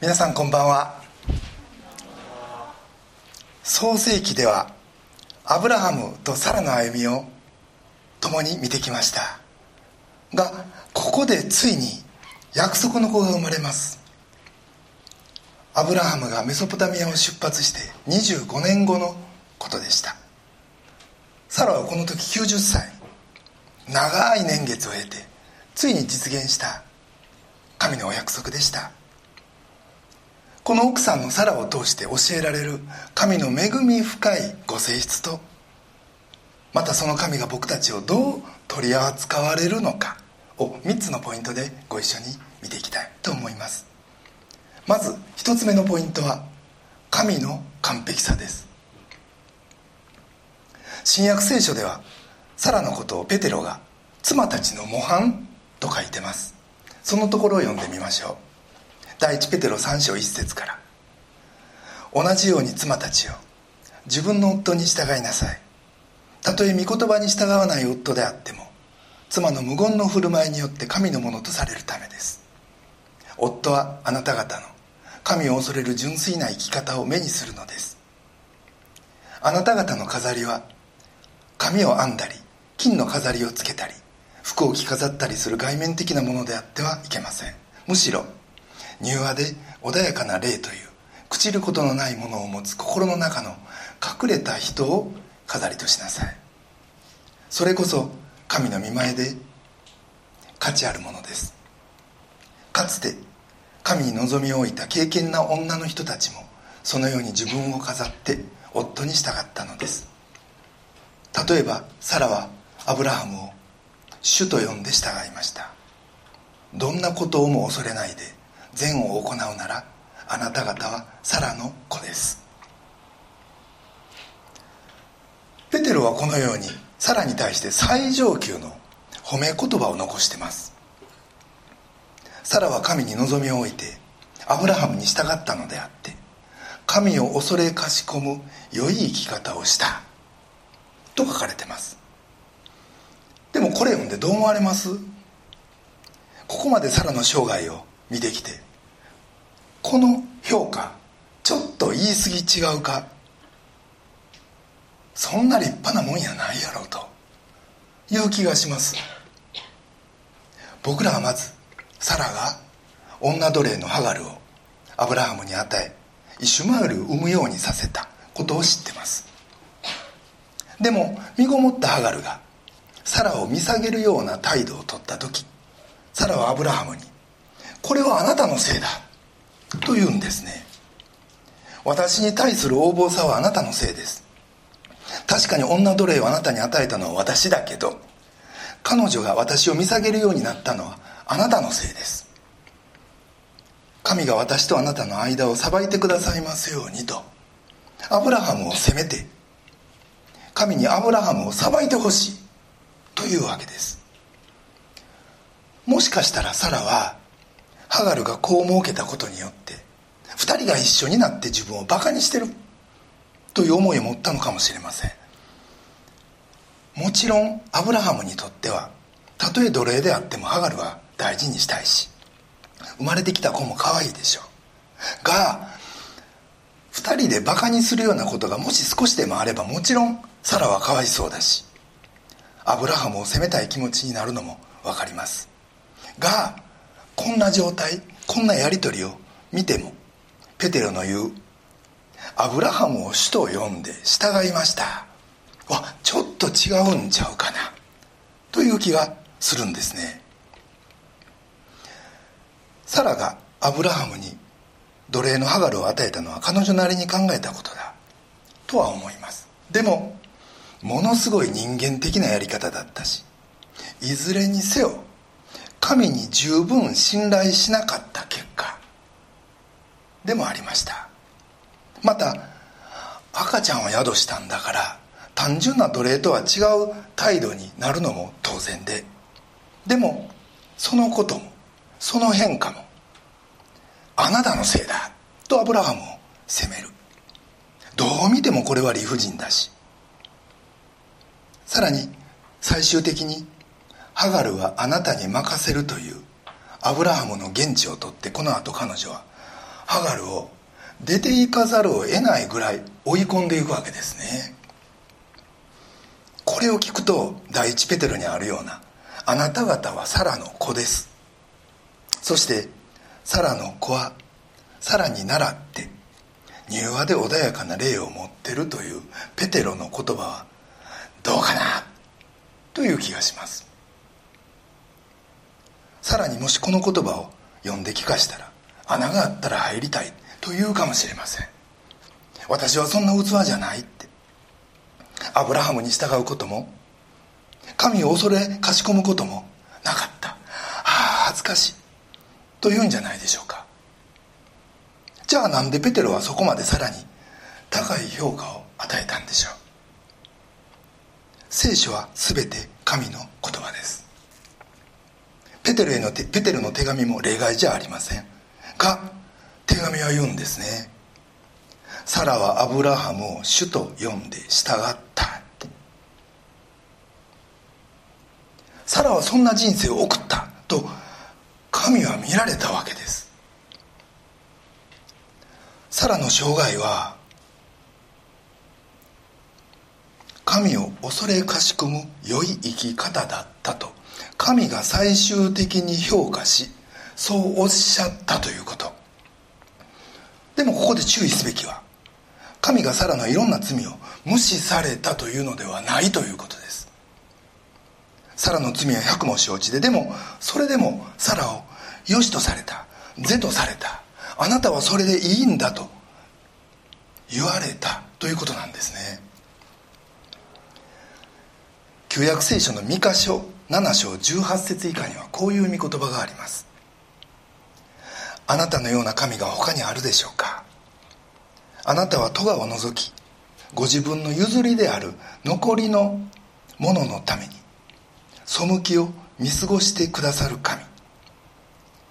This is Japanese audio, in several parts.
皆さんこんばんは。創世記ではアブラハムとサラの歩みを共に見てきました。がここでついに約束の子が生まれます。アブラハムがメソポタミアを出発して25年後のことでした。サラはこの時90歳。長い年月を経てついに実現した神のお約束でした。この奥さんのサラを通して教えられる神の恵み深いご性質とまたその神が僕たちをどう取り扱われるのかを3つのポイントでご一緒に見ていきたいと思います。まず1つ目のポイントは神の完璧さです。新約聖書ではサラのことをペテロが妻たちの模範と書いてます。そのところを読んでみましょう。第一ペテロ3章1節から。同じように妻たちよ。自分の夫に従いなさい。たとえ御言葉に従わない夫であっても妻の無言の振る舞いによって神のものとされるためです。夫はあなた方の神を恐れる純粋な生き方を目にするのです。あなた方の飾りは髪を編んだり金の飾りをつけたり服を着飾ったりする外面的なものであってはいけません。むしろ柔和で穏やかな霊という朽ちることのないものを持つ心の中の隠れた人を飾りとしなさい。それこそ神の見前で価値あるものです。かつて神に望みを置いた敬虔な女の人たちもそのように自分を飾って夫に従ったのです。例えばサラはアブラハムを主と呼んで従いました。どんなことをも恐れないで善を行うならあなた方はサラの子です。ペテロはこのようにサラに対して最上級の褒め言葉を残してます。サラは神に望みを置いてアブラハムに従ったのであって神を恐れかしこむ良い生き方をしたと書かれてます。でもこれ読んでどう思われます？ここまでサラの生涯を見てきてこの評価ちょっと言い過ぎ違うか。そんな立派なもんやないやろうと。いう気がします。僕らはまずサラが女奴隷のハガルをアブラハムに与えイシュマエルを産むようにさせた。ことを知ってます。でも身ごもったハガルがサラを見下げるような態度をとった時サラはアブラハムに「これはあなたのせいだ」と言うんですね。私に対する横暴さはあなたのせいです。確かに女奴隷をあなたに与えたのは私だけど彼女が私を見下げるようになったのはあなたのせいです。神が私とあなたの間を裁いてくださいますようにとアブラハムを責めて神にアブラハムを裁いてほしいというわけです。もしかしたらサラはハガルが子を設けたことによって2人が一緒になって自分をバカにしてるという思いを持ったのかもしれません。もちろんアブラハムにとってはたとえ奴隷であってもハガルは大事にしたいし生まれてきた子も可愛いでしょう。が2人でバカにするようなことがもし少しでもあればもちろんサラはかわいそうだしアブラハムを責めたい気持ちになるのも分かります。がこんな状態こんなやり取りを見てもペテロの言うアブラハムを主と呼んで従いました。わちょっと違うんちゃうかな。という気がするんですね。サラがアブラハムに奴隷のハガルを与えたのは彼女なりに考えたことだ。とは思います。でもものすごい人間的なやり方だったしいずれにせよ神に十分信頼しなかった結果でもありました。また赤ちゃんを宿したんだから単純な奴隷とは違う態度になるのも当然ででもそのこともその変化もあなたのせいだとアブラハムを責める。どう見てもこれは理不尽だし。さらに最終的にハガルはあなたに任せるというアブラハムの言地を取ってこの後彼女はハガルを出て行かざるを得ないぐらい追い込んでいくわけですね。これを聞くと第一ペテロにあるような「あなた方はサラの子です」そしてサラの子はサラに倣って柔和で穏やかな霊を持ってるというペテロの言葉はどうかな？という気がします。さらにもしこの言葉を読んで聞かしたら穴があったら入りたいと言うかもしれません。私はそんな器じゃないって。アブラハムに従うことも神を恐れかしこむこともなかった。ああ恥ずかしい。と言うんじゃないでしょうか。じゃあなんでペテロはそこまでさらに高い評価を与えたんでしょう。聖書は全て神の言葉です。ペテルへのペテルの手紙も例外じゃありません。が手紙は言うんですね。サラはアブラハムを主と呼んで従ったって。サラはそんな人生を送ったと神は見られたわけです。サラの生涯は神を恐れかしこむ良い生き方だったと神が最終的に評価しそうおっしゃったということ。でもここで注意すべきは神がサラのいろんな罪を無視されたというのではないということです。サラの罪は百も承知ででもそれでもサラを良しとされた是とされたあなたはそれでいいんだと言われたということなんですね。旧約聖書の三箇所7章18節以下にはこういう御言葉があります。あなたのような神が他にあるでしょうか？あなたは戸川を除きご自分の譲りである残りのもののために背きを見過ごしてくださる神。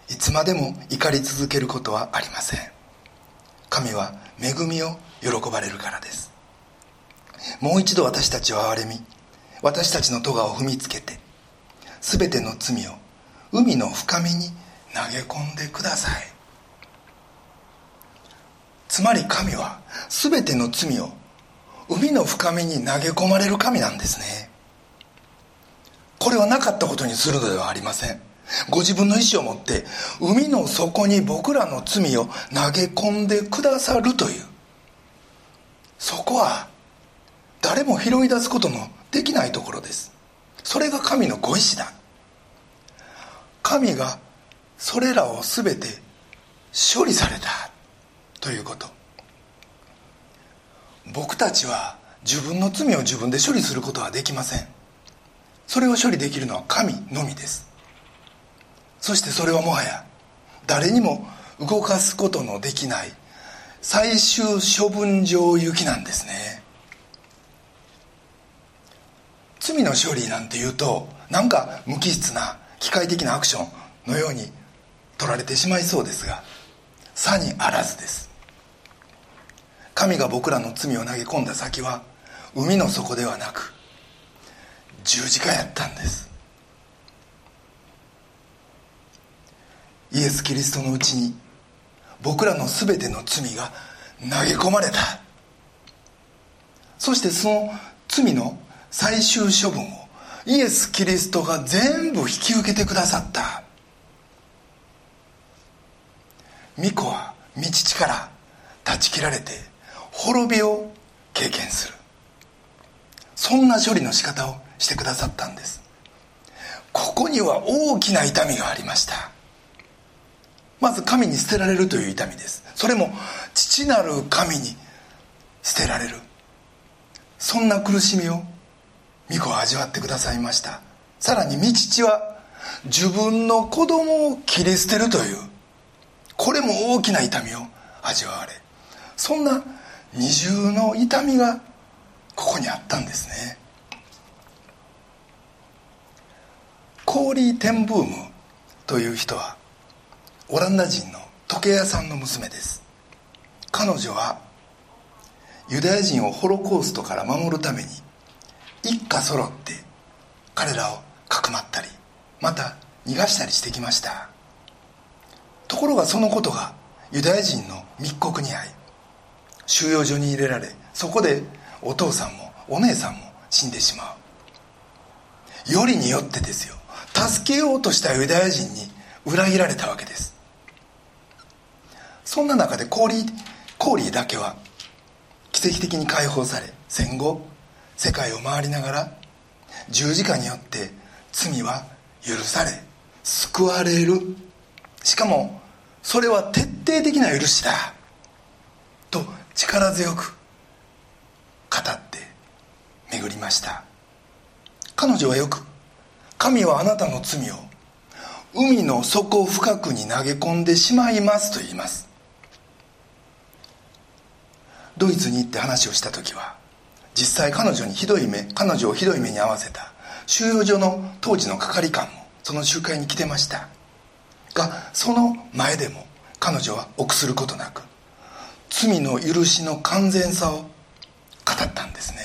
いつまでも怒り続けることはありません。神は恵みを喜ばれるからです。もう一度私たちを憐れみ私たちの戸川を踏みつけて全ての罪を海の深みに投げ込んでください。つまり神は全ての罪を海の深みに投げ込まれる神なんですね。これはなかったことにするのではありません。ご自分の意思を持って海の底に僕らの罪を投げ込んでくださるという。そこは誰も拾い出すことのできないところです。それが神のご意志だ。神がそれらを全て処理されたということ。僕たちは自分の罪を自分で処理することはできません。それを処理できるのは神のみです。そしてそれはもはや誰にも動かすことのできない最終処分場行きなんですね。罪の処理なんていうとなんか無機質な機械的なアクションのように取られてしまいそうですがさにあらずです。神が僕らの罪を投げ込んだ先は海の底ではなく十字架やったんです。イエス・キリストのうちに僕らの全ての罪が投げ込まれた。そしてその罪の最終処分をイエス・キリストが全部引き受けてくださった。巫女は道地から断ち切られて滅びを経験する。そんな処理の仕方をしてくださったんです。ここには大きな痛みがありました。まず神に捨てられるという痛みです。それも父なる神に捨てられる。そんな苦しみを御子は味わってくださいました。さらに御父は自分の子供を切り捨てるというこれも大きな痛みを味わわれそんな二重の痛みがここにあったんですね。コーリー・テンブームという人はオランダ人の時計屋さんの娘です。彼女はユダヤ人をホロコーストから守るために一家揃って彼らをかくまったりまた逃がしたりしてきました。ところがそのことがユダヤ人の密告に遭い収容所に入れられそこでお父さんもお姉さんも死んでしまう。よりによってですよ助けようとしたユダヤ人に裏切られたわけです。そんな中でコーリーコーリーだけは奇跡的に解放され戦後世界を回りながら十字架によって罪は許され救われる。しかもそれは徹底的な許しだ。と力強く語って巡りました。彼女はよく神はあなたの罪を海の底深くに投げ込んでしまいますと言います。ドイツに行って話をした時は実際彼女にひどい目彼女をひどい目に遭わせた。収容所の当時の係官もその集会に来てました。がその前でも彼女は臆することなく罪の許しの完全さを語ったんですね。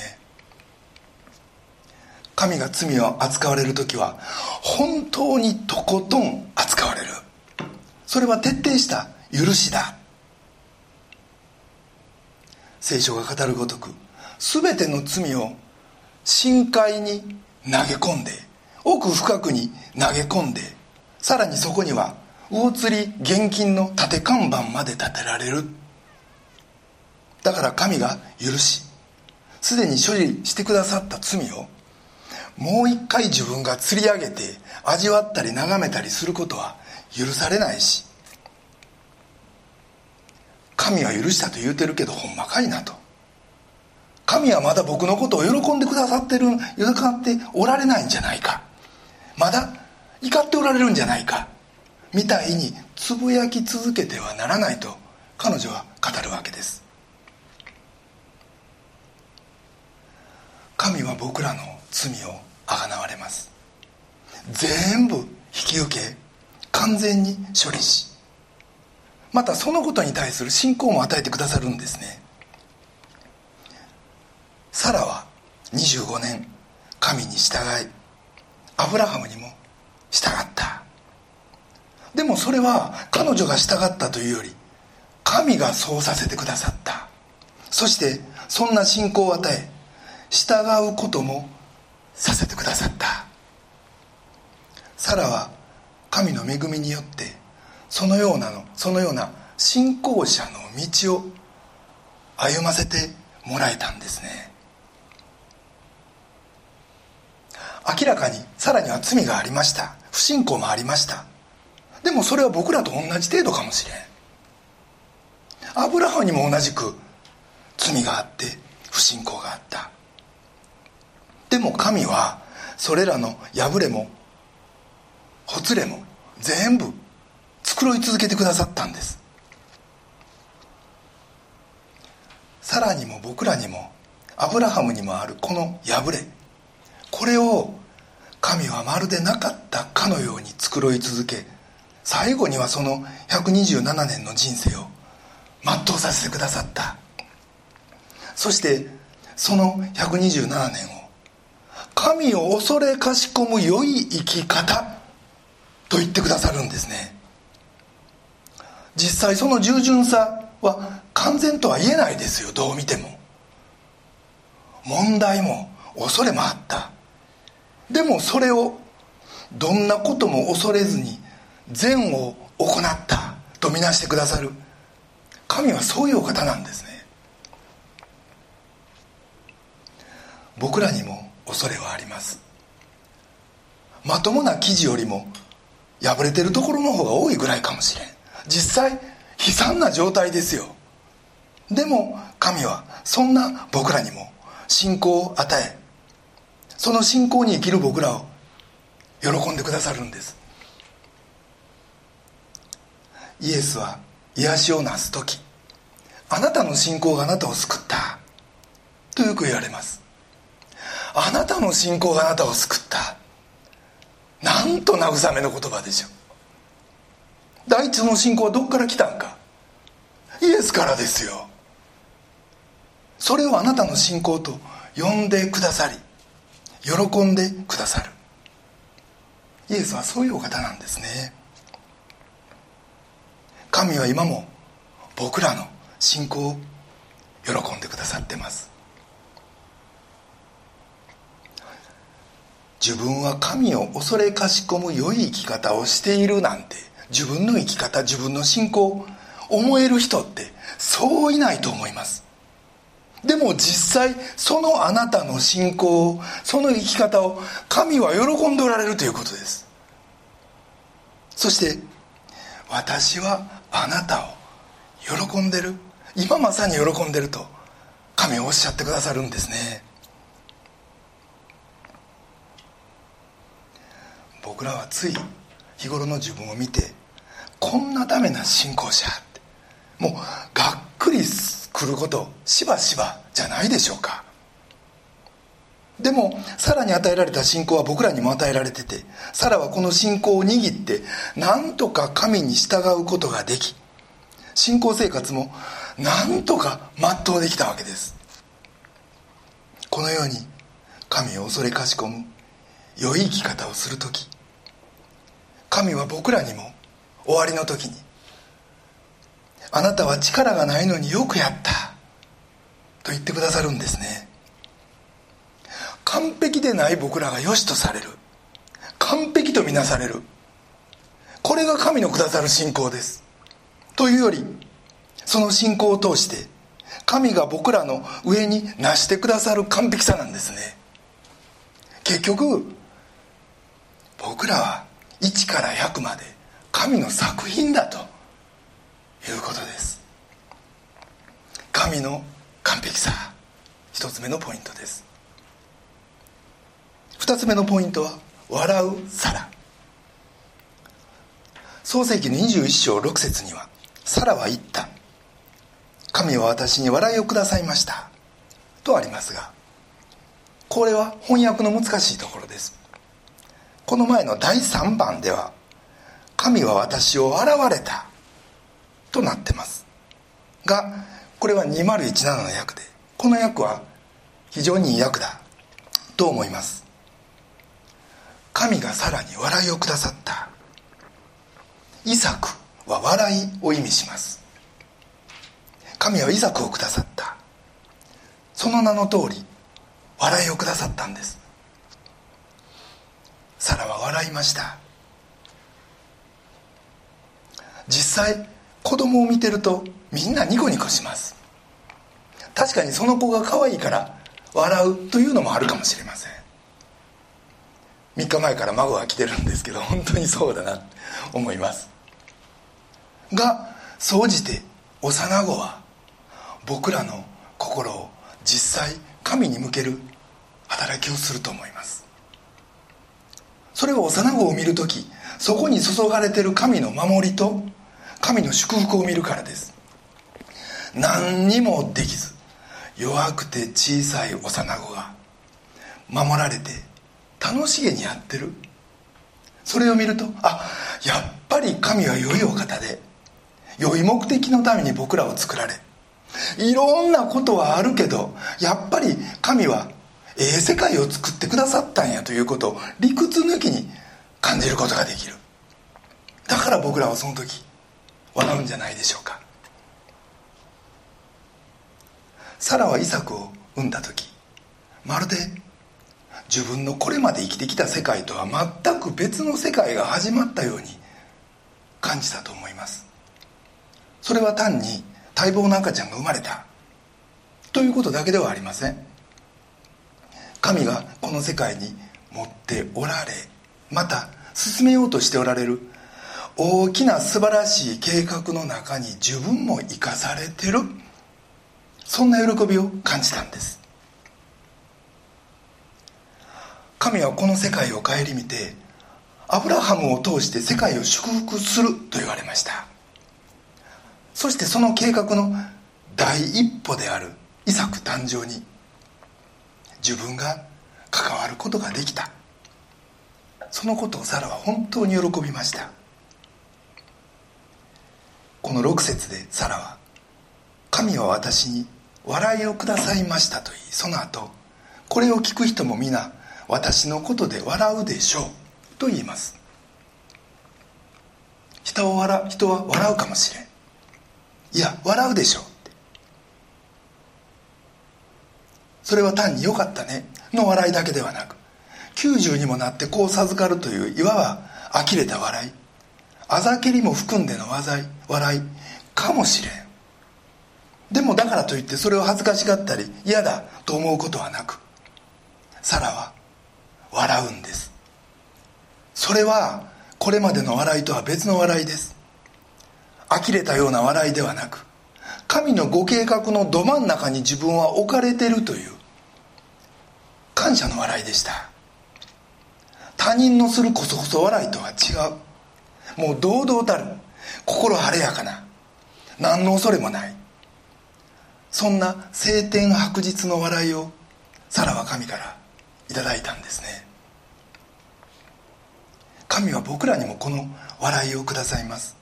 神が罪を扱われる時は本当にとことん扱われる。それは徹底した許しだ。聖書が語るごとく全ての罪を深海に投げ込んで奥深くに投げ込んでさらにそこには魚釣り現金の立て看板まで立てられる。だから神が許しすでに処理してくださった罪をもう一回自分が釣り上げて味わったり眺めたりすることは許されないし神は許したと言うてるけどほんまかいなと。神はまだ僕のことを喜んでくださってる喜っておられないんじゃないか。まだ怒っておられるんじゃないか。みたいにつぶやき続けてはならないと彼女は語るわけです。神は僕らの罪をあがなわれます。全部引き受け完全に処理し。またそのことに対する信仰も与えてくださるんですね。サラは25年神に従いアブラハムにも従った。でもそれは彼女が従ったというより神がそうさせてくださった。そしてそんな信仰を与え従うこともさせてくださった。サラは神の恵みによってそのようなのそのような信仰者の道を歩ませてもらえたんですね。明らかにさらには罪がありました。不信仰もありました。でもそれは僕らと同じ程度かもしれん。アブラハムにも同じく罪があって不信仰があった。でも神はそれらの破れもほつれも全部繕い続けてくださったんです。さらにも僕らにもアブラハムにもあるこの破れこれを神はまるでなかったかのように繕い続け最後にはその127年の人生を全うさせてくださった。そしてその127年を神を恐れかしこむ良い生き方と言ってくださるんですね。実際その従順さは完全とは言えないですよ。どう見ても。問題も恐れもあった。でもそれをどんなことも恐れずに善を行ったとみなしてくださる。神はそういうお方なんですね。僕らにも恐れはあります。まともな記事よりも破れてるところの方が多いぐらいかもしれん。実際悲惨な状態ですよ。でも神はそんな僕らにも信仰を与えその信仰に生きる僕らを喜んでくださるんです。イエスは癒しをなす時あなたの信仰があなたを救ったとよく言われます。あなたの信仰があなたを救ったなんと慰めの言葉でしょう。第一の信仰はどこから来たんか。イエスからですよ。それをあなたの信仰と呼んでくださり喜んでくださる。イエスはそういうお方なんですね。神は今も僕らの信仰を喜んでくださってます。自分は神を恐れかしこむ良い生き方をしているなんて自分の生き方自分の信仰思える人ってそういないと思います。でも実際そのあなたの信仰をその生き方を神は喜んでおられるということです。そして私はあなたを喜んでる。今まさに喜んでると神はおっしゃってくださるんですね。僕らはつい日頃の自分を見てこんなダメな信仰者ってもうがっくりす来ることしばしばじゃないでしょうか。でもサラに与えられた信仰は僕らにも与えられててサラはこの信仰を握ってなんとか神に従うことができ信仰生活もなんとか全うできたわけです。このように神を恐れかしこむ良い生き方をする時神は僕らにも終わりの時に「あなたは力がないのによくやった」と言ってくださるんですね。完璧でない僕らが良しとされる。完璧とみなされる。これが神のくださる信仰です。というよりその信仰を通して神が僕らの上に成してくださる完璧さなんですね。結局僕らは1から100まで神の作品だと。いうことです。神の完璧さ一つ目のポイントです。二つ目のポイントは笑う皿創世紀の21章6節にはサラは言った。神は私に笑いをくださいました。とありますがこれは翻訳の難しいところです。この前の第3番では神は私を笑われた。となってます。がこれは2017の訳でこの訳は非常にいい訳だと思います。神がさらに笑いをくださった。イサクは笑いを意味します。神はイサクをくださった。その名の通り笑いをくださったんです。サラは笑いました。実際子供を見てるとみんなニコニコします。確かにその子が可愛いから笑うというのもあるかもしれません。3日前から孫が来てるんですけど本当にそうだな思います。が総じて幼子は僕らの心を実際神に向ける働きをすると思います。それは幼子を見る時そこに注がれてる神の守りと神の祝福を見るからです。何にもできず弱くて小さい幼子が守られて楽しげにやってる。それを見るとあやっぱり神は良いお方で良い目的のために僕らを作られいろんなことはあるけどやっぱり神はええ世界を作ってくださったんやということを理屈抜きに感じることができる。だから僕らはその時笑うんじゃないでしょうか。サラはイサクを産んだ時まるで自分のこれまで生きてきた世界とは全く別の世界が始まったように感じたと思います。それは単に待望の赤ちゃんが生まれたということだけではありません。神がこの世界に持っておられまた進めようとしておられる大きな素晴らしい計画の中に自分も生かされてる。そんな喜びを感じたんです。神はこの世界を顧みてアブラハムを通して世界を祝福すると言われました。そしてその計画の第一歩であるイサク誕生に自分が関わることができた。そのことをサラは本当に喜びました。この6節でサラは「神は私に笑いをくださいました」と言いその後これを聞く人も皆私のことで笑うでしょうと言います。人は笑人は笑うかもしれん。いや笑うでしょって。それは単に「よかったね」の笑いだけではなく90にもなってこう授かるといういわば呆れた笑い。あざけりも含んでの笑いかもしれん。でもだからといってそれを恥ずかしがったり嫌だと思うことはなくサラは笑うんです。それはこれまでの笑いとは別の笑いです。呆れたような笑いではなく神のご計画のど真ん中に自分は置かれてるという感謝の笑いでした。他人のするこそこそ笑いとは違う。もう堂々たる心晴れやかな何の恐れもないそんな晴天白日の笑いをサラは神からいただいたんですね。神は僕らにもこの笑いをくださいます。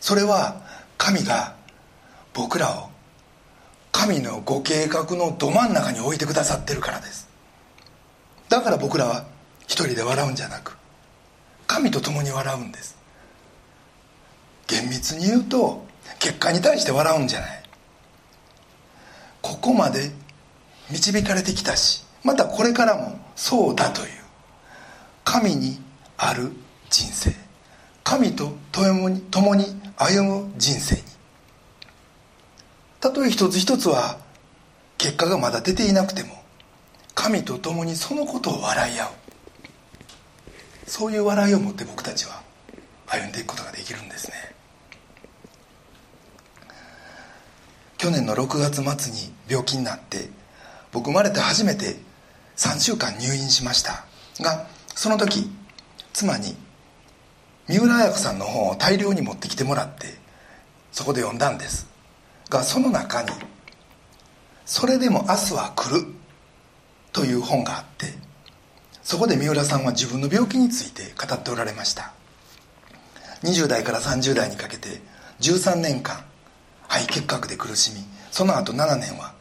それは神が僕らを神のご計画のど真ん中に置いてくださってるからです。だから僕らは一人で笑うんじゃなく神と共に笑うんです。厳密に言うと結果に対して笑うんじゃない。ここまで導かれてきたしまたこれからもそうだという神にある人生。神と共に共に歩む人生に。たとえ一つ一つは結果がまだ出ていなくても神と共にそのことを笑い合う。そういう笑いを持って僕たちは歩んでいくことができるんですね。去年の6月末に病気になって僕生まれて初めて3週間入院しました。がその時妻に三浦綾子さんの本を大量に持ってきてもらってそこで読んだんです。がその中に「それでも明日は来る」という本があってそこで三浦さんは自分の病気について語っておられました。20代から30代にかけて13年間肺結核で苦しみその後7年は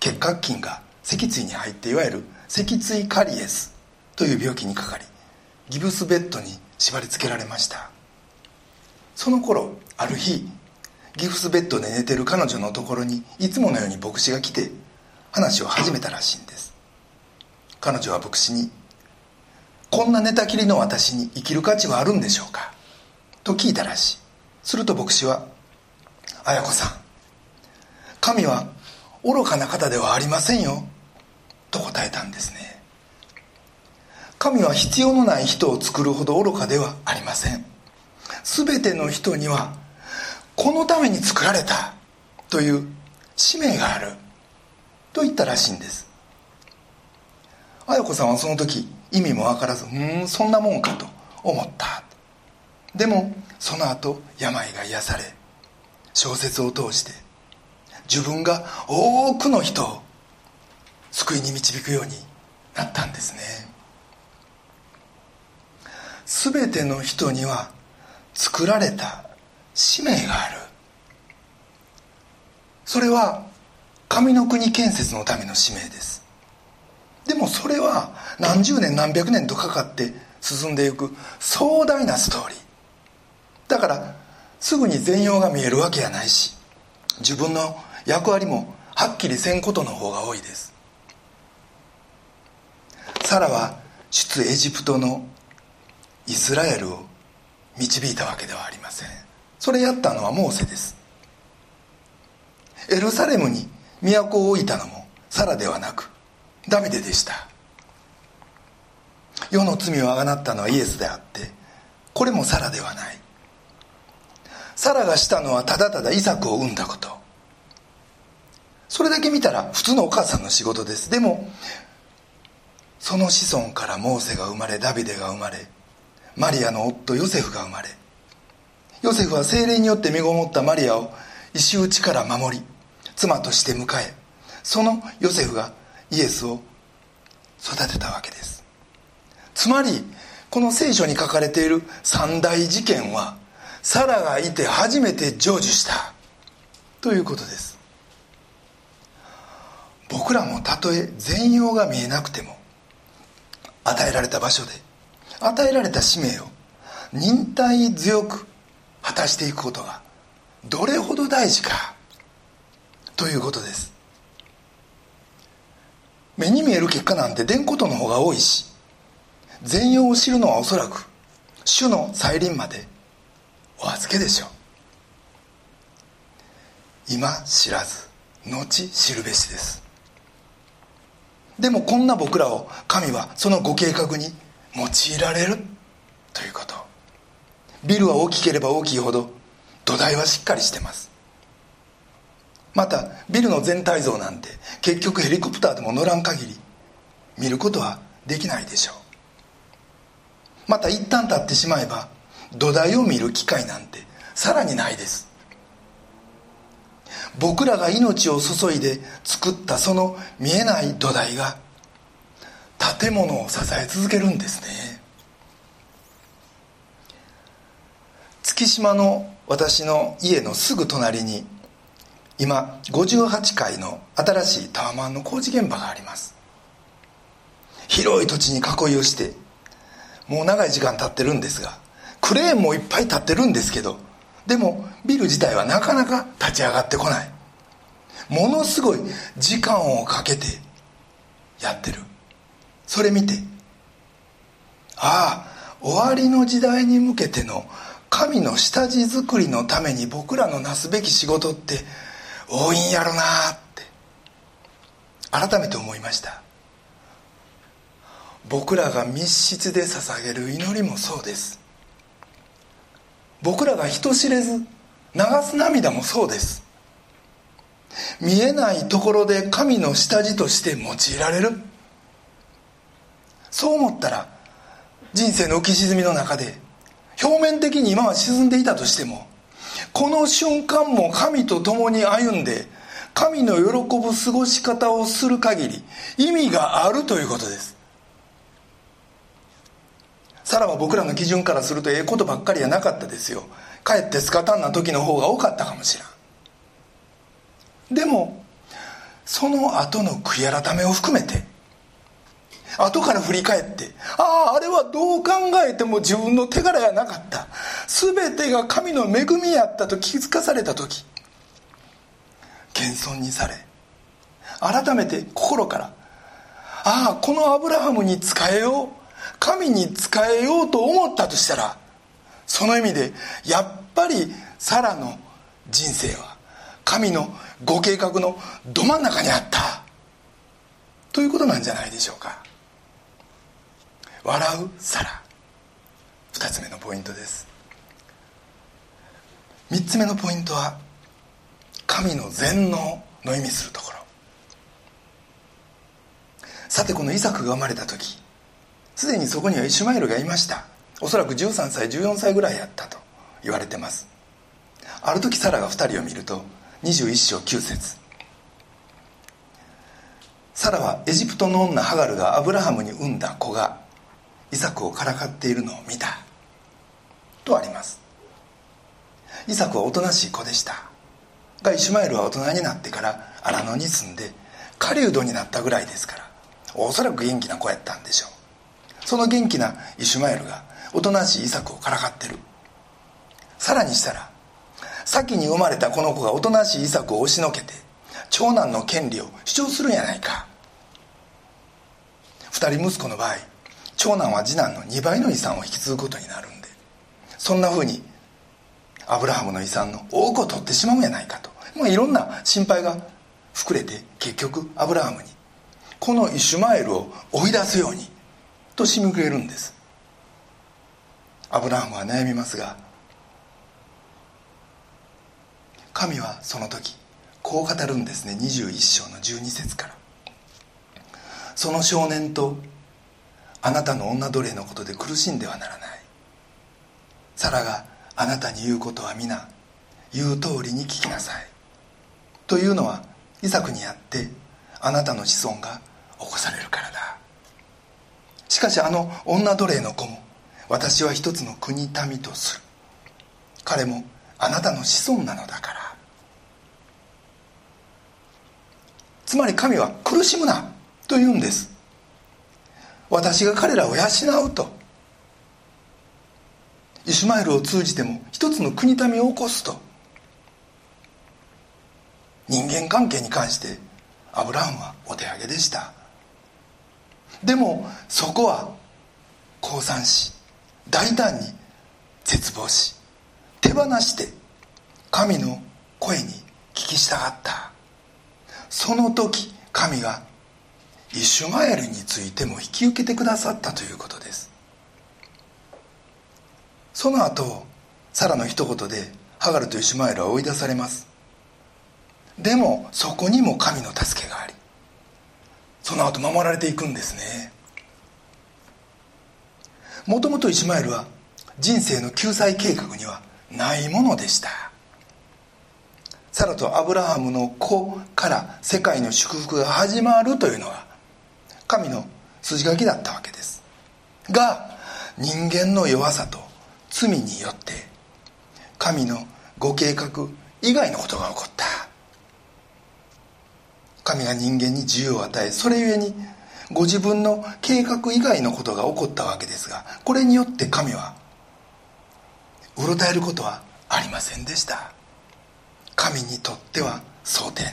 結核菌が脊椎に入っていわゆる脊椎カリエスという病気にかかりギブスベッドに縛り付けられました。その頃ある日ギブスベッドで寝てる彼女のところにいつものように牧師が来て話を始めたらしいんです。彼女は牧師に「こんな寝たきりの私に生きる価値はあるんでしょうか?」と聞いたらしい。すると牧師は「綾子さん神は愚かな方ではありませんよ」と答えたんですね神は必要のない人を作るほど愚かではありません全ての人にはこのために作られたという使命がある。と言ったらしいんです。綾子さんはその時意味も分からずうんそんなもんかと思った。でもその後病が癒され小説を通して自分が多くの人を救いに導くようになったんですね。全ての人には作られた使命がある。それは神の国建設のための使命です。でもそれは何十年何百年とかかって進んでいく壮大なストーリー。だからすぐに全容が見えるわけやないし自分の役割もはっきりせんことの方が多いです。サラは出エジプトのイスラエルを導いたわけではありません。それやったのはモーセです。エルサレムに都を置いたのもサラではなくダビデでした。世の罪をあがなったのはイエスであってこれもサラではない。サラがしたのはただただイサクを産んだこと。それだけ見たら普通のお母さんの仕事です。でもその子孫からモーセが生まれダビデが生まれマリアの夫ヨセフが生まれ。ヨセフは精霊によって身ごもったマリアを石打ちから守り妻として迎えそのヨセフがイエスを育てたわけです。つまりこの聖書に書かれている三大事件はサラがいて初めて成就したということです。僕らもたとえ全容が見えなくても与えられた場所で与えられた使命を忍耐強く果たしていくことがどれほど大事かということです。見える結果なんて出んことの方が多いし全容を知るのはおそらく主の再臨までお預けでしょう。今知らず後知るべしです。でもこんな僕らを神はそのご計画に用いられるということ。ビルは大きければ大きいほど土台はしっかりしてます。またビルの全体像なんて結局ヘリコプターでも乗らん限り見ることはできないでしょう。また一旦立ってしまえば土台を見る機会なんてさらにないです。僕らが命を注いで作ったその見えない土台が建物を支え続けるんですね。月島の私の家のすぐ隣に今58階の新しいタワマンの工事現場があります。広い土地に囲いをしてもう長い時間経ってるんですがクレーンもいっぱい立ってるんですけどでもビル自体はなかなか立ち上がってこない。ものすごい時間をかけてやってる。それ見てああ終わりの時代に向けての神の下地作りのために僕らのなすべき仕事って多いんやろなって。改めて思いました。僕らが密室で捧げる祈りもそうです。僕らが人知れず流す涙もそうです。見えないところで神の下地として用いられる。そう思ったら人生の浮き沈みの中で表面的に今は沈んでいたとしてもこの瞬間も神と共に歩んで神の喜ぶ過ごし方をする限り意味があるということです。さらは僕らの基準からするとええことばっかりやなかったですよ。かえってスカタンな時の方が多かったかもしれん。でもその後の悔い改めを含めて後から振り返ってあああれはどう考えても自分の手柄やなかった。全てが神の恵みやったと気づかされた時謙遜にされ改めて心からああこのアブラハムに仕えよう神に仕えようと思ったとしたらその意味でやっぱりサラの人生は神のご計画のど真ん中にあった。ということなんじゃないでしょうか。笑うサラ2つ目のポイントです。3つ目のポイントは神の全能の意味するところ。さてこのイサクが生まれた時すでにそこにはイシュマエルがいました。おそらく13歳14歳ぐらいやったと言われてます。ある時サラが2人を見ると21章9節。サラはエジプトの女ハガルがアブラハムに産んだ子がイサクをからかっているのを見た。とあります。イサクはおとなしい子でした。がイシュマエルは大人になってから荒野に住んで狩人になったぐらいですからおそらく元気な子やったんでしょう。その元気なイシュマエルがおとなしいイサクをからかってる。さらにしたら先に生まれたこの子がおとなしいイサクを押しのけて長男の権利を主張するんやないか。二人息子の場合長男は次男の2倍の遺産を引き継ぐことになるんでそんなふうにアブラハムの遺産の多くを取ってしまうんやないかと、まあ、いろんな心配が膨れて結局アブラハムにこのイシュマエルを追い出すようにとしみくれるんです。アブラハムは悩みますが神はその時こう語るんですね。21章の12節から。その少年とあなたの女奴隷のことで苦しんではならない。サラがあなたに言うことは皆言う通りに聞きなさい。というのはイサクにあってあなたの子孫が起こされるからだ。しかしあの女奴隷の子も私は一つの国民とする。彼もあなたの子孫なのだから。つまり神は苦しむなと言うんです。私が彼らを養うと。イシュマエルを通じても一つの国民を起こすと。人間関係に関してアブラハムはお手上げでした。でもそこは降参し大胆に絶望し手放して神の声に聞き従った。その時神がイシュマエルについても引き受けてくださったということです。その後サラの一言でハガルとイシュマエルは追い出されます。でもそこにも神の助けがありその後守られていくんですね。もともとイシュマエルは人生の救済計画にはないものでした。サラとアブラハムの子から世界の祝福が始まるというのは神の筋書きだったわけです。が人間の弱さと罪によって神のご計画以外のことが起こった。神が人間に自由を与えそれゆえにご自分の計画以外のことが起こったわけですがこれによって神はうろたえることはありませんでした。神にとっては想定内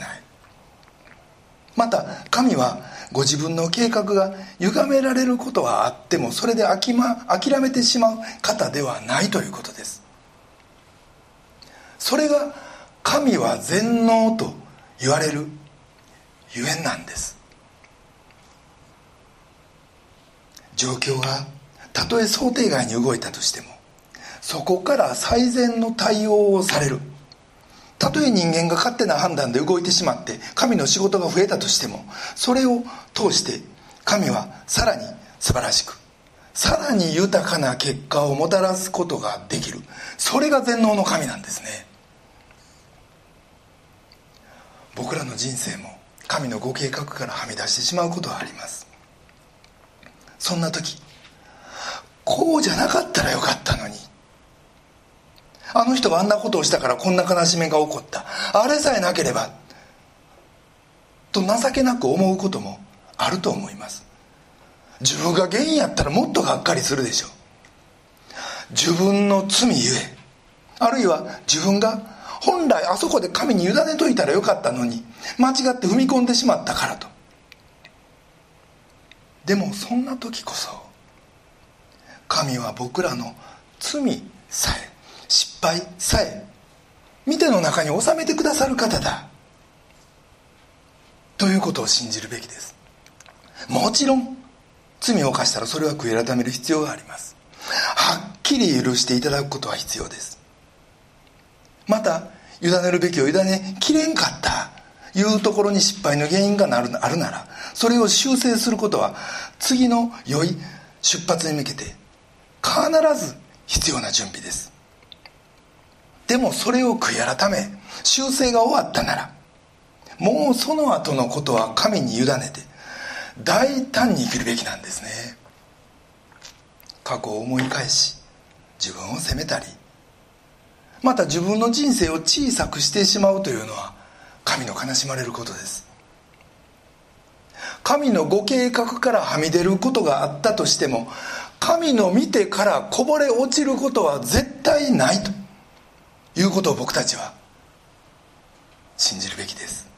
また神はご自分の計画が歪められることはあってもそれで諦めてしまう方ではないということです。それが神は全能と言われるゆえんなんです。状況がたとえ想定外に動いたとしてもそこから最善の対応をされる。たとえ人間が勝手な判断で動いてしまって神の仕事が増えたとしてもそれを通して神はさらに素晴らしくさらに豊かな結果をもたらすことができる。それが全能の神なんですね。僕らの人生も神のご計画からはみ出してしまうことはあります。そんな時こうじゃなかったらよかったのにあの人があんなことをしたからこんな悲しみが起こった。あれさえなければと情けなく思うこともあると思います。自分が原因やったらもっとがっかりするでしょう。自分の罪ゆえあるいは自分が本来あそこで神に委ねといたらよかったのに間違って踏み込んでしまったからと。でもそんな時こそ神は僕らの罪さえ失敗さえ見ての中に収めてくださる方だ。ということを信じるべきです。もちろん罪を犯したらそれは悔い改める必要があります。はっきり許していただくことは必要です。また委ねるべきを委ねきれんかったいうところに失敗の原因がなるあるならそれを修正することは次の良い出発に向けて必ず必要な準備です。でもそれを悔い改め修正が終わったならもうその後のことは神に委ねて大胆に生きるべきなんですね。過去を思い返し自分を責めたりまた自分の人生を小さくしてしまうというのは神の悲しまれることです。神のご計画からはみ出ることがあったとしても神の見てからこぼれ落ちることは絶対ないと。いうことを僕たちは信じるべきです。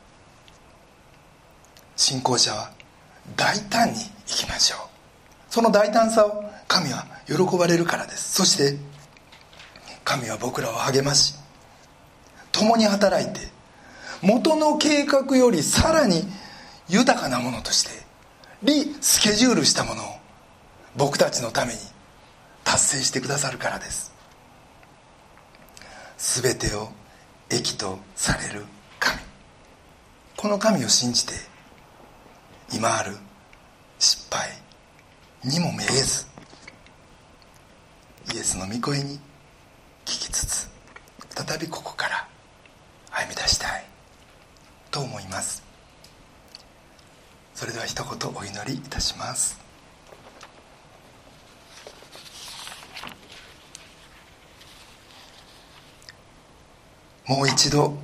信仰者は大胆に生きましょう。その大胆さを神は喜ばれるからです。そして神は僕らを励まし共に働いて元の計画よりさらに豊かなものとしてリスケジュールしたものを僕たちのために達成してくださるからです。全てを益とされる神。この神を信じて今ある失敗にもめげずイエスの御声に聞きつつ再びここから歩み出したいと思います。それでは一言お祈りいたします。もう一度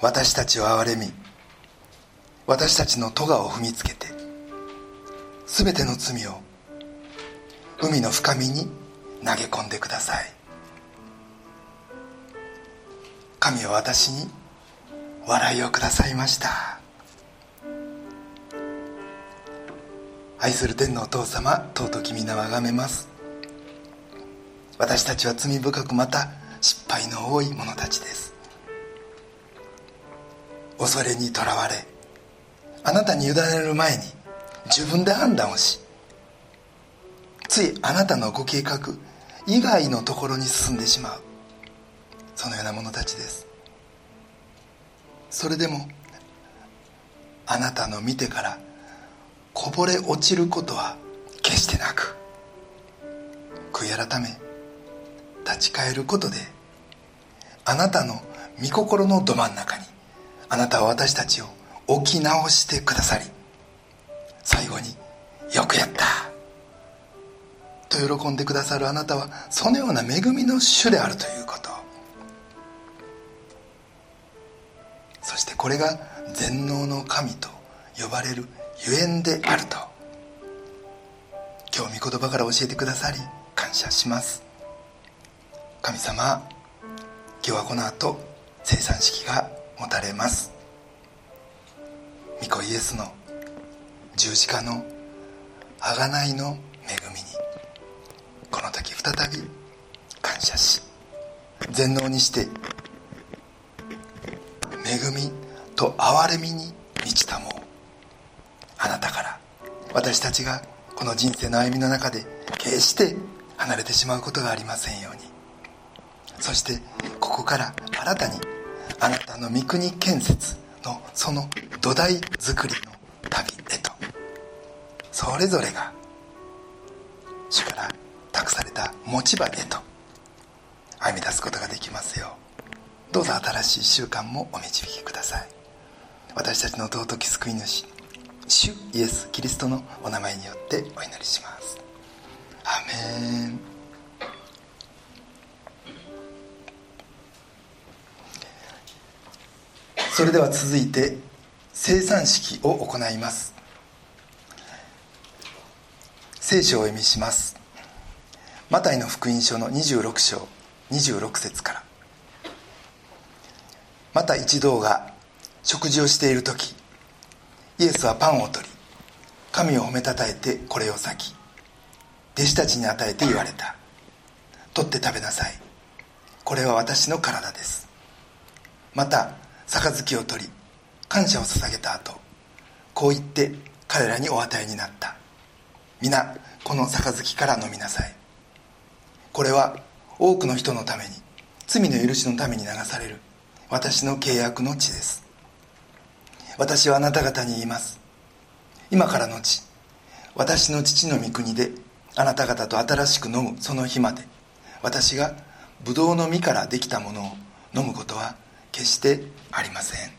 私たちを憐れみ私たちの咎を踏みつけて全ての罪を海の深みに投げ込んでください。神は私に笑いをくださいました。愛する天のお父様尊き皆をあがめます。私たちは罪深くまた失敗の多い者たちです。恐れにとらわれあなたに委ねる前に自分で判断をしついあなたのご計画以外のところに進んでしまう。そのような者たちです。それでもあなたの見てからこぼれ落ちることは決してなく悔い改め立ち返ることであなたの御心のど真ん中にあなたは私たちを置き直してくださり最後に「よくやった」と喜んでくださるあなたはそのような恵みの主であるということ。そしてこれが全能の神と呼ばれるゆえんであると。今日御言葉から教えてくださり感謝します。神様今日はこの後生産式が持たれます。御子イエスの十字架の贖いの恵みにこの時再び感謝し全能にして恵みと憐れみに満ちたもうあなたから私たちがこの人生の歩みの中で決して離れてしまうことがありませんように。そしてここから新たにあなたの御国建設のその土台作りの旅へとそれぞれが主から託された持ち場へと歩み出すことができますよう。どうぞ新しい習慣もお導きください。私たちの尊き救い主主イエス・キリストのお名前によってお祈りします。アメン。それでは続いて生産式を行います。聖書をお読みします。マタイの福音書の26章26節から。また一同が食事をしている時イエスはパンを取り神を褒めたたえてこれを裂き弟子たちに与えて言われた。取って食べなさい。これは私の体です。また杯を取り感謝を捧げた後こう言って彼らにお与えになった。皆この杯から飲みなさい。これは多くの人のために罪の許しのために流される私の契約の地です。私はあなた方に言います。今からのち私の父の御国であなた方と新しく飲むその日まで私がブドウの実からできたものを飲むことは決してありません。